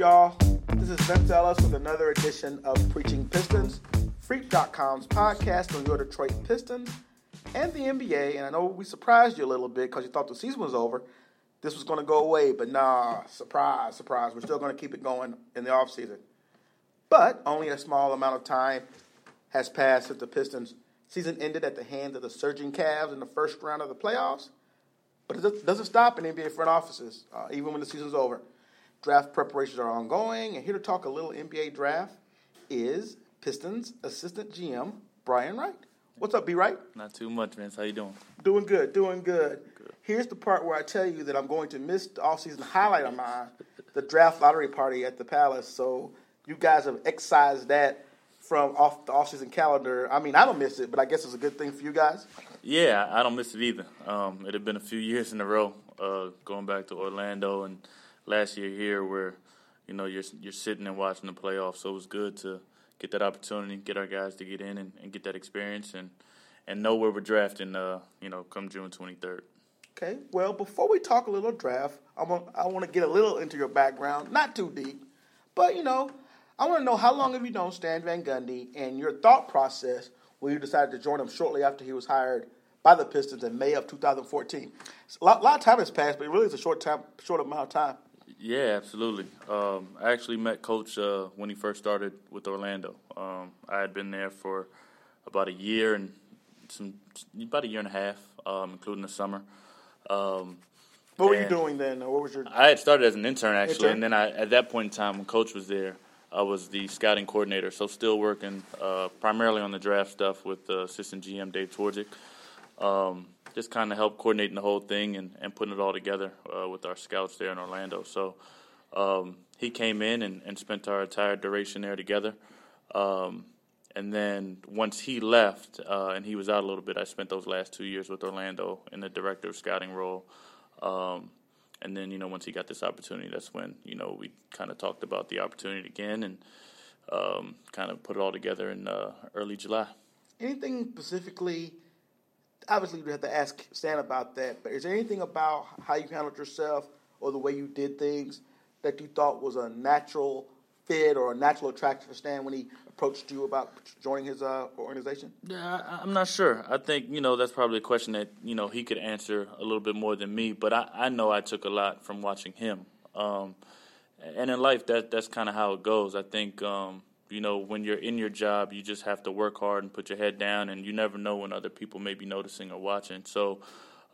y'all? This is Vince Ellis with another edition of Preaching Pistons, Freep.com's podcast on your Detroit Pistons and the NBA. And I know we surprised you a little bit because you thought the season was over. This was going to go away, but nah, surprise, surprise. We're still going to keep it going in the offseason. But only a small amount of time has passed since the Pistons season ended at the hands of the surging Cavs in the first round of the playoffs. But it doesn't stop in NBA front offices, uh, even when the season's over. Draft preparations are ongoing, and here to talk a little NBA draft is Pistons assistant GM Brian Wright. What's up, B Wright? Not too much, Vince. How you doing? Doing good, doing good. good. Here's the part where I tell you that I'm going to miss the off-season highlight of mine, the draft lottery party at the Palace. So you guys have excised that from off the off-season calendar. I mean, I don't miss it, but I guess it's a good thing for you guys. Yeah, I don't miss it either. Um, it had been a few years in a row, uh, going back to Orlando and last year here, where you know you're you're sitting and watching the playoffs. So it was good to get that opportunity, get our guys to get in and, and get that experience, and and know where we're drafting. Uh, you know, come June 23rd. Okay. Well, before we talk a little draft, I want I want to get a little into your background, not too deep, but you know, I want to know how long have you known Stan Van Gundy and your thought process when you decided to join him shortly after he was hired by the Pistons in May of 2014. A lot, lot of time has passed, but it really is a short time, short amount of time. Yeah, absolutely. Um, I actually met Coach uh, when he first started with Orlando. Um, I had been there for about a year and some about a year and a half, um, including the summer. Um, what were you doing then? What was your? I had started as an intern actually, intern? and then I, at that point in time, when Coach was there, I was the scouting coordinator. So still working uh, primarily on the draft stuff with uh, assistant GM Dave Twardzik. Um, just kind of help coordinating the whole thing and, and putting it all together uh, with our scouts there in Orlando. So um, he came in and, and, spent our entire duration there together. Um, and then once he left uh, and he was out a little bit, I spent those last two years with Orlando in the director of scouting role. Um, and then, you know, once he got this opportunity, that's when, you know, we kind of talked about the opportunity again and um, kind of put it all together in uh, early July. Anything specifically? Obviously, you have to ask Stan about that, but is there anything about how you handled yourself or the way you did things that you thought was a natural fit or a natural attraction for Stan when he approached you about joining his uh, organization? Yeah, I, am not sure. I think you know that's probably a question that you know he could answer a little bit more than me. But I, I know I took a lot from watching him. Um, and in life, that that's kind of how it goes. I think um, you know when you're in your job, you just have to work hard and put your head down, and you never know when other people may be noticing or watching. So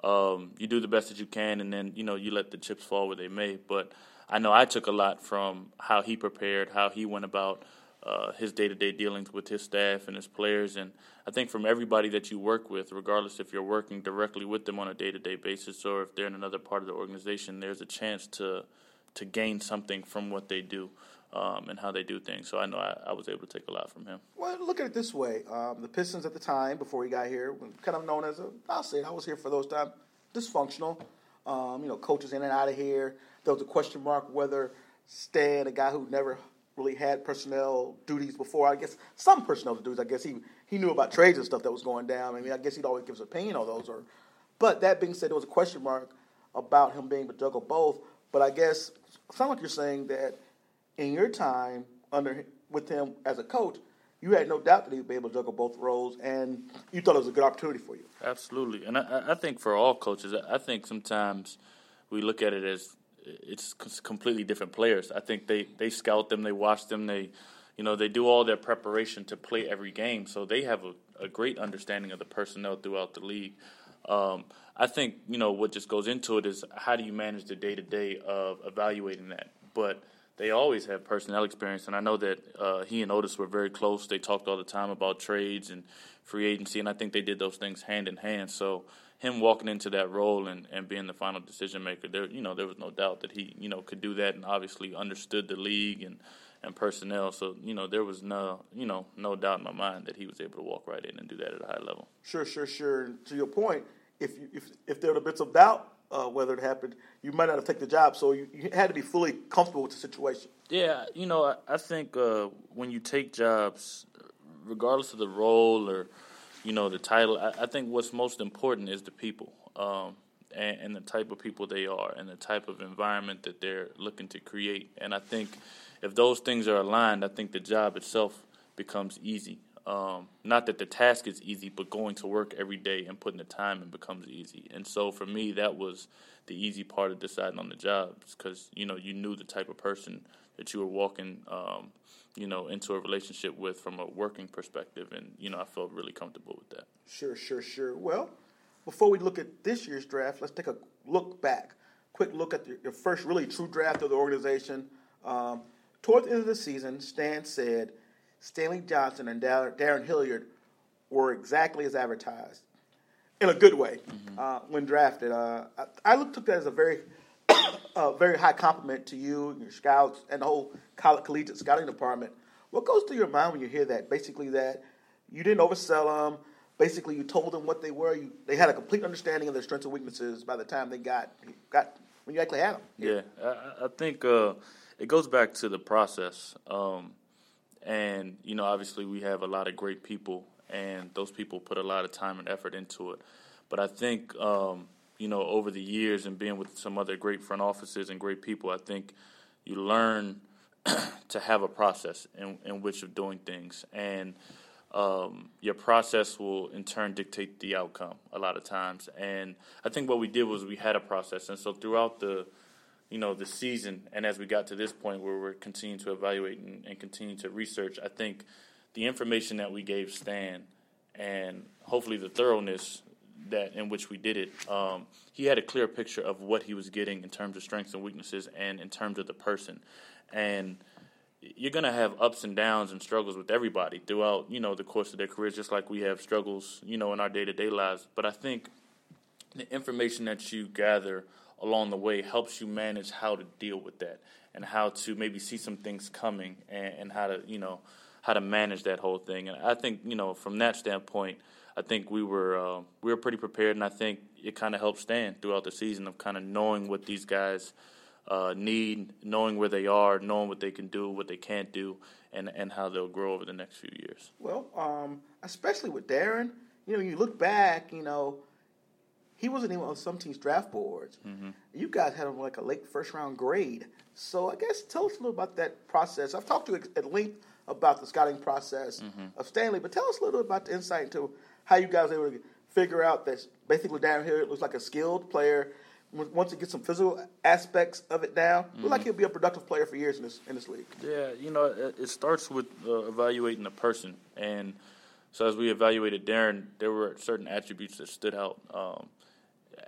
um, you do the best that you can, and then you know you let the chips fall where they may. But I know I took a lot from how he prepared, how he went about uh, his day to day dealings with his staff and his players. And I think from everybody that you work with, regardless if you're working directly with them on a day to day basis or if they're in another part of the organization, there's a chance to to gain something from what they do. Um, and how they do things. So I know I, I, was able to take a lot from him. Well, look at it this way: um, the Pistons at the time, before he got here, kind of known as a, I'll say it, I was here for those times, dysfunctional. Um, you know, coaches in and out of here. There was a question mark whether Stan, a guy who never really had personnel duties before. I guess some personnel duties. I guess he he knew about trades and stuff that was going down. I mean, I guess he'd always give his opinion on those. Or, but that being said, there was a question mark about him being able to juggle both. But I guess sound like you're saying that in your time under with him as a coach, you had no doubt that he'd be able to juggle both roles, and you thought it was a good opportunity for you. Absolutely, and I, I think for all coaches, I think sometimes we look at it as it's completely different players. I think they, they scout them, they watch them, they you know they do all their preparation to play every game, so they have a, a great understanding of the personnel throughout the league. Um, I think you know what just goes into it is how do you manage the day to day of evaluating that, but they always have personnel experience, and I know that uh, he and Otis were very close. They talked all the time about trades and free agency, and I think they did those things hand in hand. So him walking into that role and, and being the final decision maker, there you know there was no doubt that he you know could do that, and obviously understood the league and and personnel. So you know there was no you know no doubt in my mind that he was able to walk right in and do that at a high level. Sure, sure, sure. To your point, if you, if if there were bits of doubt uh, whether it happened, you might not have taken the job. So you, you, had to be fully comfortable with the situation. Yeah, you know, I, I think uh, when you take jobs, regardless of the role or you know the title, I, I think what's most important is the people. Um, and, and the type of people they are and the type of environment that they're looking to create. And I think if those things are aligned, I think the job itself becomes easy. Um, not that the task is easy, but going to work every day and putting the time in becomes easy. And so for me, that was the easy part of deciding on the job because you know you knew the type of person that you were walking, um, you know, into a relationship with from a working perspective, and you know I felt really comfortable with that. Sure, sure, sure. Well, before we look at this year's draft, let's take a look back. Quick look at your first really true draft of the organization. Um, toward the end of the season, Stan said Stanley Johnson and Darrun Hilliard were exactly as advertised, in a good way, mm-hmm. uh, when drafted. Uh, I, I took that as a very, uh, very high compliment to you, and your scouts, and the whole college, collegiate scouting department. What goes through your mind when you hear that? Basically, that you didn't oversell them. Basically, you told them what they were. You, they had a complete understanding of their strengths and weaknesses by the time they got got when you actually had them. Yeah, I, I think uh, it goes back to the process. Um, and, you know, obviously we have a lot of great people, and those people put a lot of time and effort into it. But I think, um, you know, over the years and being with some other great front offices and great people, I think you learn to have a process in, in which of doing things. And um, your process will in turn dictate the outcome a lot of times. And I think what we did was we had a process. And so throughout the you know, the season, and as we got to this point where we're continuing to evaluate and, and continue to research, I think the information that we gave Stan and hopefully the thoroughness that in which we did it, um, he had a clear picture of what he was getting in terms of strengths and weaknesses and in terms of the person. And you're going to have ups and downs and struggles with everybody throughout, you know, the course of their careers, just like we have struggles, you know, in our day to day lives. But I think the information that you gather along the way helps you manage how to deal with that and how to maybe see some things coming and, and how to you know how to manage that whole thing. And I think you know from that standpoint, I think we were uh, we were pretty prepared, and I think it kind of helped Stan throughout the season of kind of knowing what these guys uh, need, knowing where they are, knowing what they can do, what they can't do, and and how they'll grow over the next few years. Well, um, especially with Darrun, you know, you look back, you know, he wasn't even on some teams' draft boards. Mm-hmm. You guys had him like a late first round grade. So I guess tell us a little about that process. I've talked to you at length about the scouting process mm-hmm. of Stanley, but tell us a little bit about the insight into how you guys were able to figure out that basically down here it looks like a skilled player. Once you get some physical aspects of it down, mm-hmm. looks like he'll be a productive player for years in this in this league. Yeah, you know, it starts with uh, evaluating the person, and so as we evaluated Darrun, there were certain attributes that stood out. Um,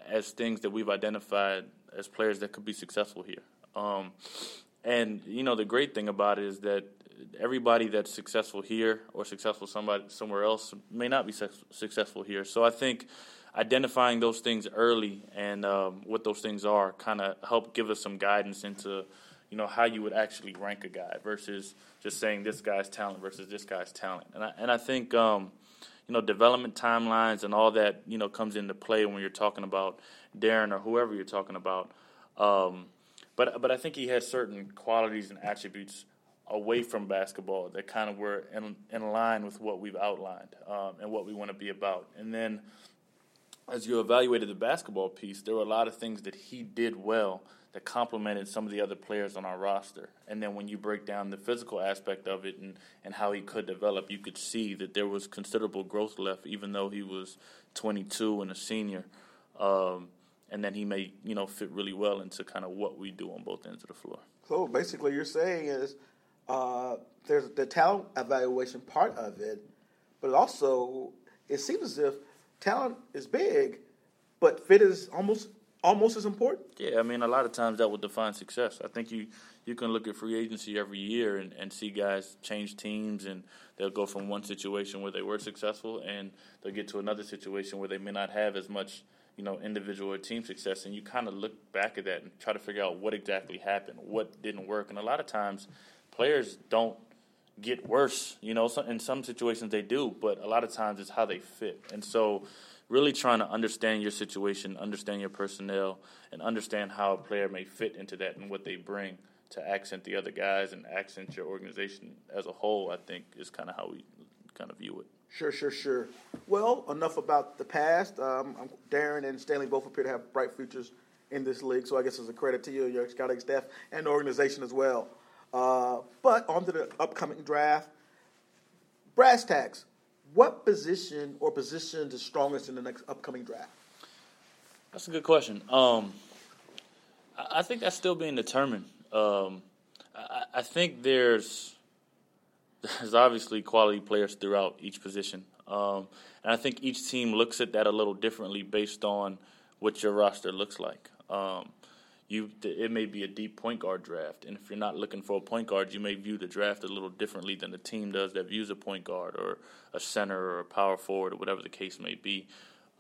as things that we've identified as players that could be successful here. Um, and you know the great thing about it is that everybody that's successful here or successful somebody somewhere else may not be su- successful here. So I think identifying those things early and um, what those things are kind of help give us some guidance into you know how you would actually rank a guy versus just saying this guy's talent versus this guy's talent. And I and I think. Um, you know, development timelines and all that, you know, comes into play when you're talking about Darrun or whoever you're talking about. Um, but but I think he has certain qualities and attributes away from basketball that kind of were in, in line with what we've outlined um, and what we want to be about. And then as you evaluated the basketball piece, there were a lot of things that he did well that complemented some of the other players on our roster. And then when you break down the physical aspect of it and, and how he could develop, you could see that there was considerable growth left, even though he was 22 and a senior. Um, and then he may, you know, fit really well into kind of what we do on both ends of the floor. So basically, you're saying is uh, there's the talent evaluation part of it, but also it seems as if talent is big, but fit is almost almost as important? Yeah, I mean, a lot of times that will define success. I think you you can look at free agency every year and, and see guys change teams and they'll go from one situation where they were successful and they'll get to another situation where they may not have as much you know individual or team success and you kind of look back at that and try to figure out what exactly happened what didn't work and a lot of times players don't get worse you know in some situations they do but a lot of times it's how they fit and so really trying to understand your situation, understand your personnel, and understand how a player may fit into that and what they bring to accent the other guys and accent your organization as a whole. I think is kind of how we kind of view it. Sure, sure, sure. Well, enough about the past. Um, Darrun and Stanley both appear to have bright futures in this league, so I guess it's a credit to you, your scouting staff, and the organization as well. Uh, but on to the upcoming draft. Brass tacks. What position or positions is strongest in the next upcoming draft? That's a good question. Um, I, think that's still being determined. Um, I, I think there's there's obviously quality players throughout each position. Um, and I think each team looks at that a little differently based on what your roster looks like. Um, you, it may be a deep point guard draft, and if you're not looking for a point guard, you may view the draft a little differently than the team does that views a point guard or a center or a power forward or whatever the case may be.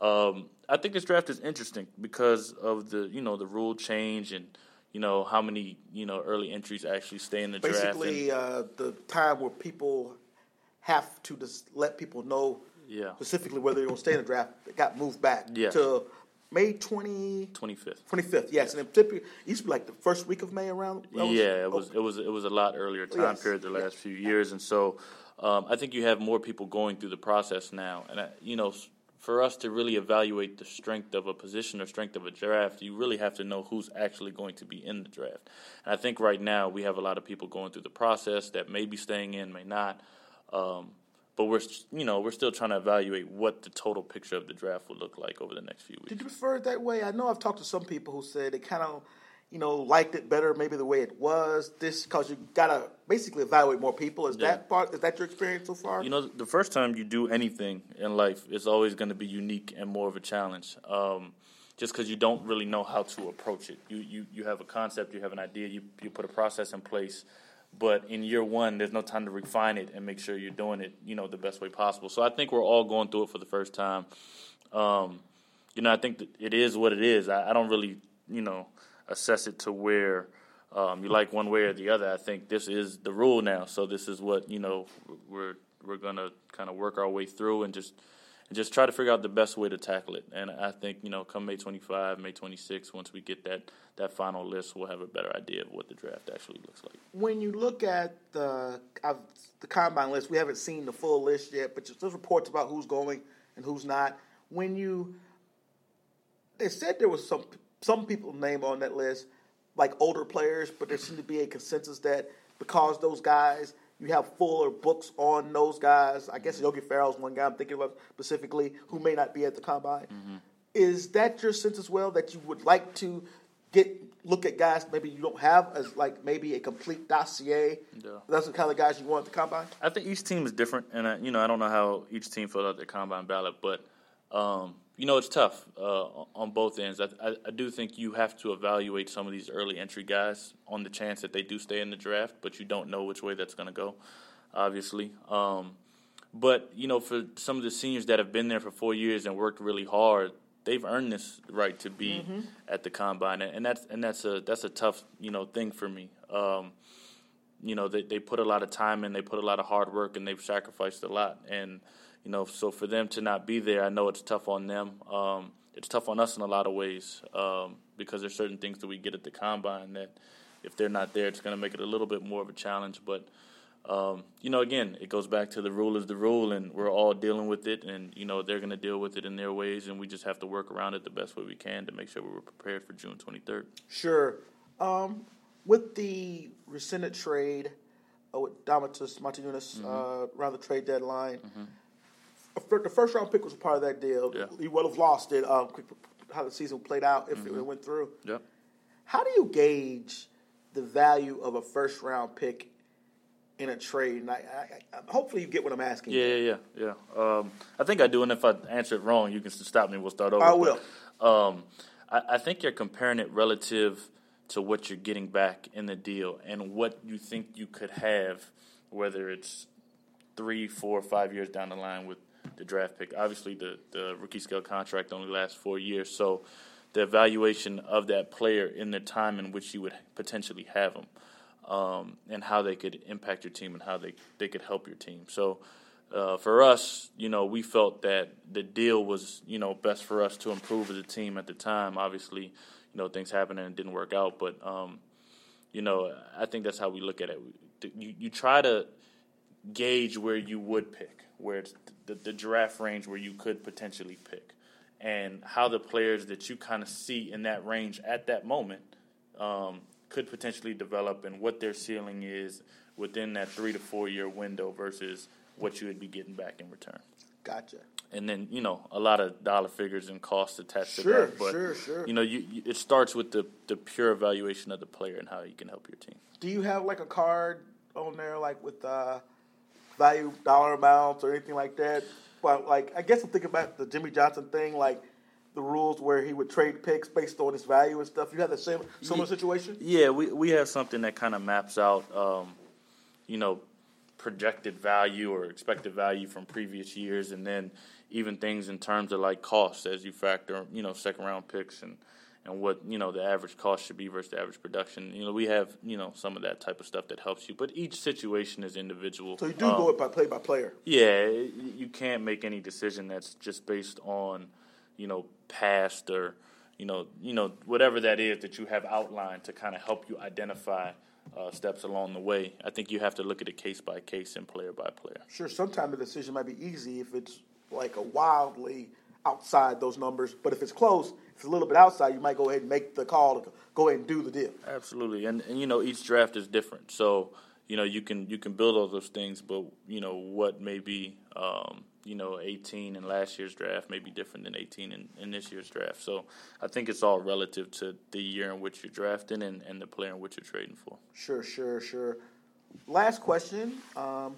Um, I think this draft is interesting because of the you know the rule change and you know how many you know early entries actually stay in the Basically, draft. Basically, uh, the time where people have to just let people know yeah. specifically whether they're going to stay in the draft got moved back yeah. to May 20, 25th. 25th, yes. And typically, it used to be like the first week of May around. Was, yeah, it was, oh. it was it was a lot earlier time yes. period the last yes. few years, and so um, I think you have more people going through the process now, and I, you know for us to really evaluate the strength of a position or strength of a draft, you really have to know who's actually going to be in the draft. And I think right now we have a lot of people going through the process that may be staying in, may not. Um, but we're you know we're still trying to evaluate what the total picture of the draft will look like over the next few weeks. Did you prefer it that way? I know I've talked to some people who said they kind of you know, liked it better, maybe the way it was. This because you gotta basically evaluate more people. Is yeah. that part? Is that your experience so far? You know, the first time you do anything in life is always going to be unique and more of a challenge. Um, just because you don't really know how to approach it, you, you you have a concept, you have an idea, you you put a process in place, but in year one, there's no time to refine it and make sure you're doing it, you know, the best way possible. So I think we're all going through it for the first time. Um, you know, I think it is what it is. I, I don't really, you know assess it to where um, you like one way or the other. I think this is the rule now, so this is what you know we're we're gonna kind of work our way through and just and just try to figure out the best way to tackle it. And I think you know, come May 25, May 26, once we get that that final list, we'll have a better idea of what the draft actually looks like. When you look at the uh, the combine list, we haven't seen the full list yet, but there's reports about who's going and who's not. When you they said there was some some people name on that list like older players, but there seemed to be a consensus that because those guys, you have fuller books on those guys. I guess Yogi Ferrell is one guy I'm thinking of specifically who may not be at the combine. Mm-hmm. Is that your sense as well that you would like to get look at guys maybe you don't have as like maybe a complete dossier? Yeah. That's the kind of guys you want at the combine. I think each team is different, and I, you know I don't know how each team filled out their combine ballot, but. Um, you know, it's tough uh, on both ends. I, I, I, do think you have to evaluate some of these early entry guys on the chance that they do stay in the draft, but you don't know which way that's going to go, obviously. Um, but, you know, for some of the seniors that have been there for four years and worked really hard, they've earned this right to be mm-hmm. at the combine, and that's and that's a that's a tough you know thing for me. Um, you know, they they put a lot of time in, they put a lot of hard work, and they've sacrificed a lot, and you know, so for them to not be there, I know it's tough on them. Um, it's tough on us in a lot of ways um, because there's certain things that we get at the combine that if they're not there, it's going to make it a little bit more of a challenge. But um, you know, again, it goes back to the rule is the rule, and we're all dealing with it, and you know they're going to deal with it in their ways, and we just have to work around it the best way we can to make sure we're prepared for June 23rd. Sure. Um, with the rescinded trade uh, with Donatas Motiejunas mm-hmm. uh, around the trade deadline. Mm-hmm the first round pick was a part of that deal. Yeah. You would have lost it. Um, how the season played out if mm-hmm. it went through. Yeah. How do you gauge the value of a first round pick in a trade? And I, I, I, hopefully you get what I'm asking. Yeah, yeah, yeah, yeah. Um, I think I do, and if I answer it wrong, you can stop me. We'll start over. I will. But, um, I, I think you're comparing it relative to what you're getting back in the deal and what you think you could have, whether it's three, four, five years down the line with the draft pick. Obviously, the, the rookie scale contract only lasts four years, so the evaluation of that player in the time in which you would potentially have them, um, and how they could impact your team and how they, they could help your team. So, uh, for us, you know, we felt that the deal was, you know, best for us to improve as a team at the time. Obviously, you know, things happened and it didn't work out, but, um, you know, I think that's how we look at it. You, you try to gauge where you would pick, where it's the, the draft range where you could potentially pick, and how the players that you kind of see in that range at that moment um, could potentially develop, and what their ceiling is within that three to four year window versus what you would be getting back in return. Gotcha. And then you know a lot of dollar figures and costs attached Sure, to that, but sure, sure. you know you, you, it starts with the the pure evaluation of the player and how he can help your team. Do you have like a card on there, like with uh, value dollar amounts or anything like that? But like, I guess I'm thinking about the Jimmy Johnson thing, like the rules where he would trade picks based on his value and stuff. You have the same similar situation. Yeah, we we have something that kind of maps out, um, you know, projected value or expected value from previous years, and then even things in terms of like costs as you factor, you know, second round picks and and what you know the average cost should be versus the average production. You know, we have you know some of that type of stuff that helps you, but each situation is individual. So you do Um, go it by play by player. yeah, you can't make any decision that's just based on, you know, past or, you know, you know whatever that is that you have outlined to kind of help you identify uh, steps along the way. I think you have to look at it case by case and player by player. Sure, sometimes the decision might be easy if it's like a wildly outside those numbers. But if it's close, if it's a little bit outside, you might go ahead and make the call to go ahead and do the deal. Absolutely, and and you know each draft is different, so you know you can you can build all those things, but you know what may be um, you know 18 in last year's draft may be different than 18 in, in this year's draft. So I think it's all relative to the year in which you're drafting and, and the player in which you're trading for. Sure, sure, sure. Last question. Um,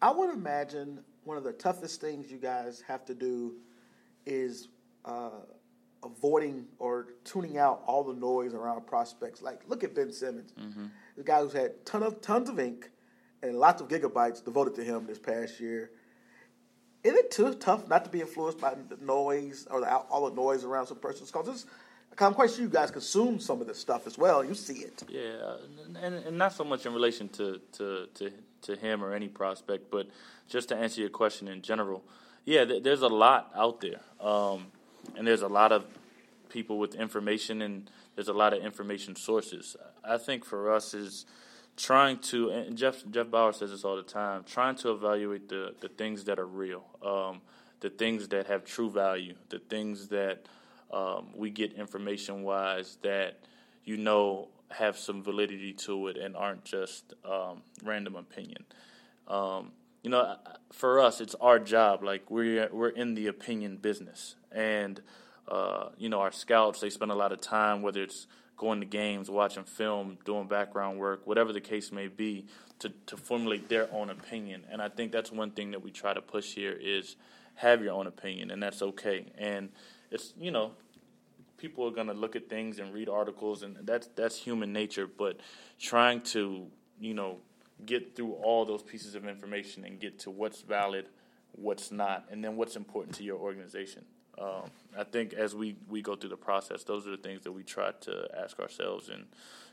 I would imagine one of the toughest things you guys have to do is uh, avoiding or tuning out all the noise around prospects. Like, look at Ben Simmons, the guy who's had ton of tons of ink and lots of gigabytes devoted to him this past year. Isn't it too tough not to be influenced by the noise or the, all the noise around some person's Because I'm quite sure you guys consume some of this stuff as well. You see it. Yeah, and, and not so much in relation to, to, to, to him or any prospect, but just to answer your question in general. Yeah, th- there's a lot out there, um, and there's a lot of people with information, and there's a lot of information sources. I think for us is trying to, and Jeff Jeff Bower says this all the time, trying to evaluate the the things that are real, um, the things that have true value, the things that um, we get information wise that you know have some validity to it and aren't just um, random opinion. You know, for us, it's our job. Like we're we're in the opinion business, and uh, you know, our scouts they spend a lot of time, whether it's going to games, watching film, doing background work, whatever the case may be, to to formulate their own opinion. And I think that's one thing that we try to push here is have your own opinion, and that's okay. And it's you know people are going to look at things and read articles and that's that's human nature but trying to you know get through all those pieces of information and get to what's valid what's not and then what's important to your organization. Um, i think as we we go through the process those are the things that we try to ask ourselves and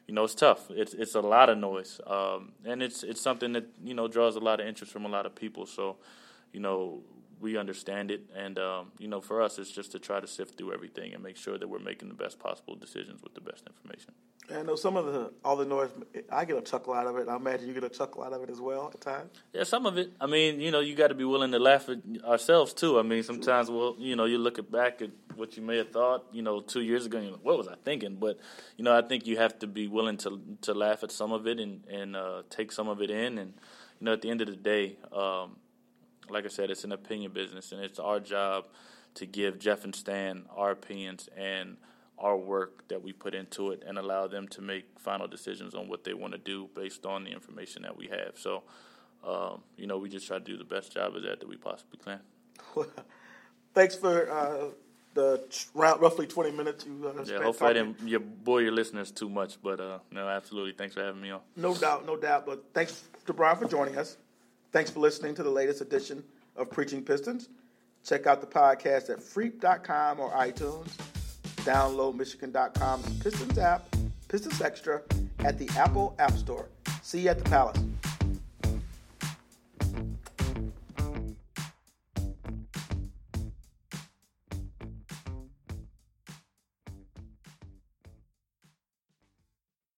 you know it's tough. It's it's a lot of noise. Um, and it's it's something that you know draws a lot of interest from a lot of people. So you know we understand it, and um, you know, for us, it's just to try to sift through everything and make sure that we're making the best possible decisions with the best information. I know some of the all the noise. I get a chuckle out of it. I imagine you get a chuckle out of it as well at times. Yeah, some of it. I mean, you know, you got to be willing to laugh at ourselves too. I mean, sometimes, well, you know, you look at back at what you may have thought, you know, two years ago. And you're like, what was I thinking? But you know, I think you have to be willing to to laugh at some of it and and uh, take some of it in. And you know, at the end of the day. Um, like I said, it's an opinion business, and it's our job to give Jeff and Stan our opinions and our work that we put into it, and allow them to make final decisions on what they want to do based on the information that we have. So, um, you know, we just try to do the best job of that that we possibly can. Thanks for uh, the round, roughly twenty minutes you uh, Yeah, hopefully I didn't you bore your listeners too much, but uh, no, absolutely. Thanks for having me on. No doubt, no doubt. But thanks to Brian for joining us. Thanks for listening to the latest edition of Preaching Pistons. Check out the podcast at freep.com or iTunes. Download Michigan.com's Pistons app, Pistons Extra, at the Apple App Store. See you at the Palace.